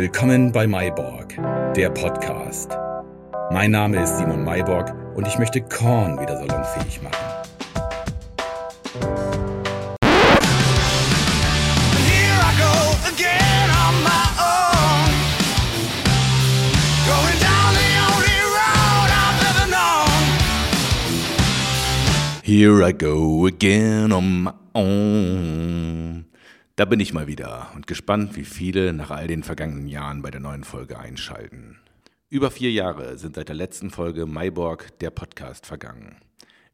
Willkommen bei Mayborg, der Podcast. Mein Name ist Simon Mayborg und ich möchte Korn wieder salonfähig machen. Here I go again on my own. Da bin ich mal wieder und gespannt, wie viele nach all den vergangenen Jahren bei der neuen Folge einschalten. Über vier Jahre sind seit der letzten Folge Mayborg, der Podcast, vergangen.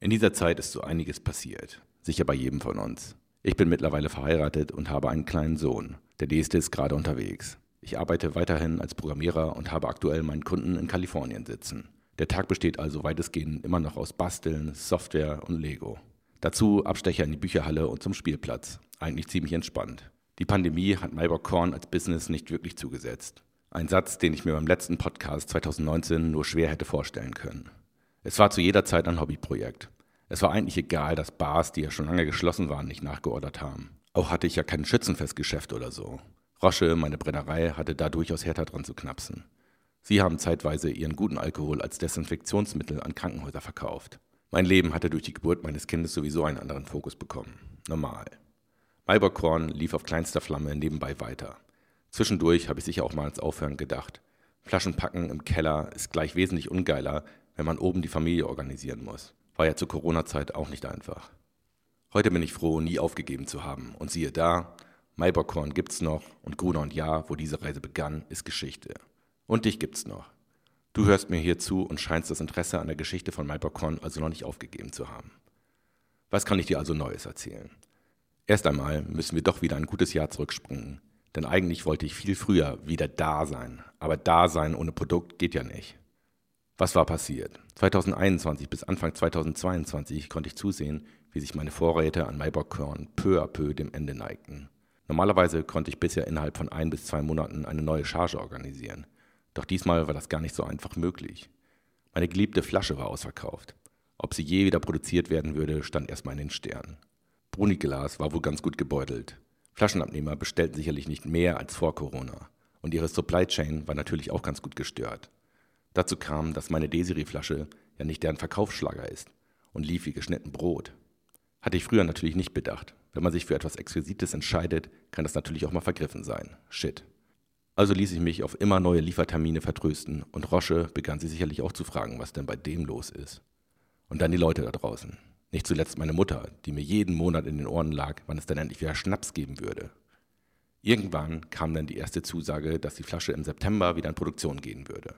In dieser Zeit ist so einiges passiert. Sicher bei jedem von uns. Ich bin mittlerweile verheiratet und habe einen kleinen Sohn. Der nächste ist gerade unterwegs. Ich arbeite weiterhin als Programmierer und habe aktuell meinen Kunden in Kalifornien sitzen. Der Tag besteht also weitestgehend immer noch aus Basteln, Software und Lego. Dazu Abstecher in die Bücherhalle und zum Spielplatz. Eigentlich ziemlich entspannt. Die Pandemie hat Mayborg Korn als Business nicht wirklich zugesetzt. Ein Satz, den ich mir beim letzten Podcast 2019 nur schwer hätte vorstellen können. Es war zu jeder Zeit ein Hobbyprojekt. Es war eigentlich egal, dass Bars, die ja schon lange geschlossen waren, nicht nachgeordert haben. Auch hatte ich ja kein Schützenfestgeschäft oder so. Rosche, meine Brennerei, hatte da durchaus härter dran zu knapsen. Sie haben zeitweise ihren guten Alkohol als Desinfektionsmittel an Krankenhäuser verkauft. Mein Leben hatte durch die Geburt meines Kindes sowieso einen anderen Fokus bekommen. Normal. Malberkorn lief auf kleinster Flamme nebenbei weiter. Zwischendurch habe ich sicher auch mal ans Aufhören gedacht. Flaschen packen im Keller ist gleich wesentlich ungeiler, wenn man oben die Familie organisieren muss. War ja zur Corona-Zeit auch nicht einfach. Heute bin ich froh, nie aufgegeben zu haben. Und siehe da, Maiborkorn gibt's noch und Gruner und Ja, wo diese Reise begann, ist Geschichte. Und dich gibt's noch. Du hörst mir hier zu und scheinst das Interesse an der Geschichte von Maiborkorn also noch nicht aufgegeben zu haben. Was kann ich dir also Neues erzählen? Erst einmal müssen wir doch wieder ein gutes Jahr zurückspringen. Denn eigentlich wollte ich viel früher wieder da sein. Aber da sein ohne Produkt geht ja nicht. Was war passiert? 2021 bis Anfang 2022 konnte ich zusehen, wie sich meine Vorräte an Maibockkörn peu à peu dem Ende neigten. Normalerweise konnte ich bisher innerhalb von ein bis zwei Monaten eine neue Charge organisieren. Doch diesmal war das gar nicht so einfach möglich. Meine geliebte Flasche war ausverkauft. Ob sie je wieder produziert werden würde, stand erstmal in den Sternen. Bruniglas war wohl ganz gut gebeutelt. Flaschenabnehmer bestellten sicherlich nicht mehr als vor Corona. Und ihre Supply Chain war natürlich auch ganz gut gestört. Dazu kam, dass meine Desiree-Flasche ja nicht deren Verkaufsschlager ist und lief wie geschnitten Brot. Hatte ich früher natürlich nicht bedacht. Wenn man sich für etwas Exquisites entscheidet, kann das natürlich auch mal vergriffen sein. Shit. Also ließ ich mich auf immer neue Liefertermine vertrösten und Rosche begann sich sicherlich auch zu fragen, was denn bei dem los ist. Und dann die Leute da draußen. Nicht zuletzt meine Mutter, die mir jeden Monat in den Ohren lag, wann es dann endlich wieder Schnaps geben würde. Irgendwann kam dann die erste Zusage, dass die Flasche im September wieder in Produktion gehen würde.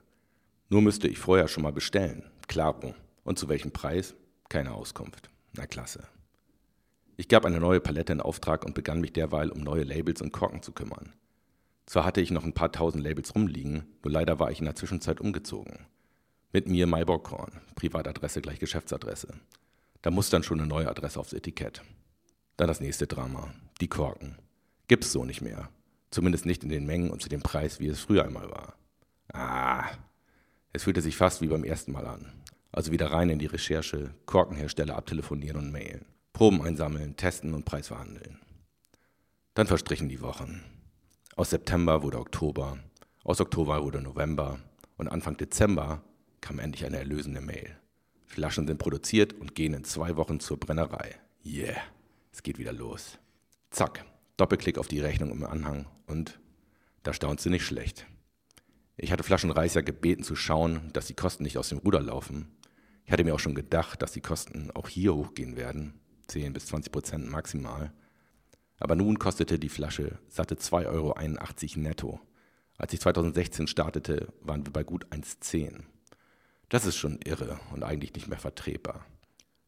Nur müsste ich vorher schon mal bestellen. Klaro. Und zu welchem Preis? Keine Auskunft. Na klasse. Ich gab eine neue Palette in Auftrag und begann mich derweil um neue Labels und Korken zu kümmern. Zwar hatte ich noch ein paar tausend Labels rumliegen, nur leider war ich in der Zwischenzeit umgezogen. Mit mir Maiborgkorn, Privatadresse gleich Geschäftsadresse. Da muss dann schon eine neue Adresse aufs Etikett. Dann das nächste Drama, die Korken. Gibt's so nicht mehr. Zumindest nicht in den Mengen und zu dem Preis, wie es früher einmal war. Ah, es fühlte sich fast wie beim ersten Mal an. Also wieder rein in die Recherche, Korkenhersteller abtelefonieren und mailen. Proben einsammeln, testen und Preis verhandeln. Dann verstrichen die Wochen. Aus September wurde Oktober, aus Oktober wurde November und Anfang Dezember kam endlich eine erlösende Mail. Flaschen sind produziert und gehen in zwei Wochen zur Brennerei. Yeah, es geht wieder los. Zack, Doppelklick auf die Rechnung im Anhang und da staunt sie nicht schlecht. Ich hatte Flaschenreißer gebeten zu schauen, dass die Kosten nicht aus dem Ruder laufen. Ich hatte mir auch schon gedacht, dass die Kosten auch hier hochgehen werden, 10 bis 20 Prozent maximal. Aber nun kostete die Flasche satte 2,81 Euro netto. Als ich 2016 startete, waren wir bei gut 1,10. Das ist schon irre und eigentlich nicht mehr vertretbar.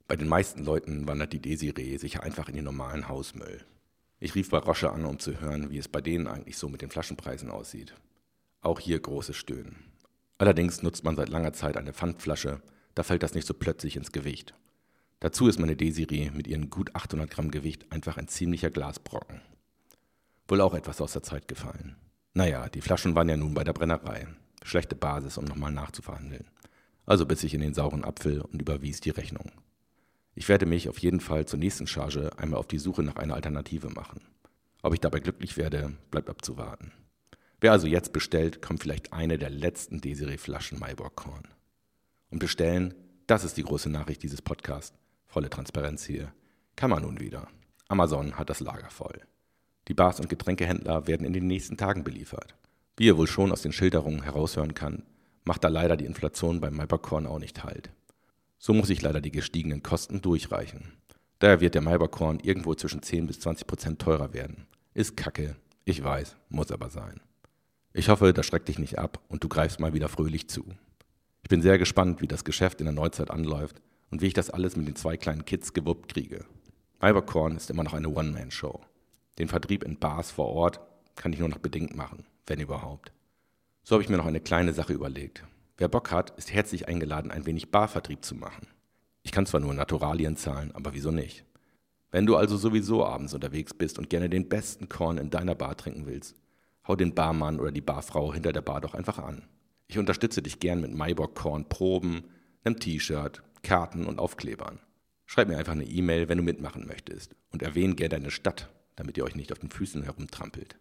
Bei den meisten Leuten wandert die Desiree sicher einfach in den normalen Hausmüll. Ich rief bei Rosche an, um zu hören, wie es bei denen eigentlich so mit den Flaschenpreisen aussieht. Auch hier großes Stöhnen. Allerdings nutzt man seit langer Zeit eine Pfandflasche, da fällt das nicht so plötzlich ins Gewicht. Dazu ist meine Desiree mit ihren gut 800 Gramm Gewicht einfach ein ziemlicher Glasbrocken. Wohl auch etwas aus der Zeit gefallen. Naja, die Flaschen waren ja nun bei der Brennerei. Schlechte Basis, um nochmal nachzuverhandeln. Also biss ich in den sauren Apfel und überwies die Rechnung. Ich werde mich auf jeden Fall zur nächsten Charge einmal auf die Suche nach einer Alternative machen. Ob ich dabei glücklich werde, bleibt abzuwarten. Wer also jetzt bestellt, kommt vielleicht eine der letzten Desiree-Flaschen Maiborg-Korn. Und bestellen, das ist die große Nachricht dieses Podcasts. Volle Transparenz hier. Kann man nun wieder. Amazon hat das Lager voll. Die Bars und Getränkehändler werden in den nächsten Tagen beliefert. Wie ihr wohl schon aus den Schilderungen heraushören kann, macht da leider die Inflation beim Maibakorn auch nicht halt. So muss ich leider die gestiegenen Kosten durchreichen. Daher wird der Maibakorn irgendwo zwischen 10 bis 20 Prozent teurer werden. Ist kacke, ich weiß, muss aber sein. Ich hoffe, das schreckt dich nicht ab und du greifst mal wieder fröhlich zu. Ich bin sehr gespannt, wie das Geschäft in der Neuzeit anläuft und wie ich das alles mit den zwei kleinen Kids gewuppt kriege. Alberkorn ist immer noch eine One-Man-Show. Den Vertrieb in Bars vor Ort kann ich nur noch bedingt machen, wenn überhaupt. So habe ich mir noch eine kleine Sache überlegt. Wer Bock hat, ist herzlich eingeladen, ein wenig Barvertrieb zu machen. Ich kann zwar nur Naturalien zahlen, aber wieso nicht? Wenn du also sowieso abends unterwegs bist und gerne den besten Korn in deiner Bar trinken willst, hau den Barmann oder die Barfrau hinter der Bar doch einfach an. Ich unterstütze dich gern mit Maibock Korn Proben, einem T-Shirt, Karten und Aufklebern. Schreib mir einfach eine E-Mail, wenn du mitmachen möchtest und erwähne gerne deine Stadt, damit ihr euch nicht auf den Füßen herumtrampelt.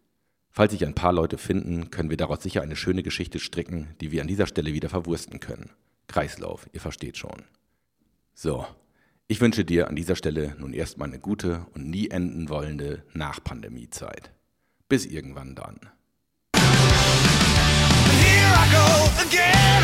Falls sich ein paar Leute finden, können wir daraus sicher eine schöne Geschichte stricken, die wir an dieser Stelle wieder verwursten können. Kreislauf, ihr versteht schon. So, ich wünsche dir an dieser Stelle nun erstmal eine gute und nie enden wollende Nachpandemiezeit. Bis irgendwann dann. Here I go again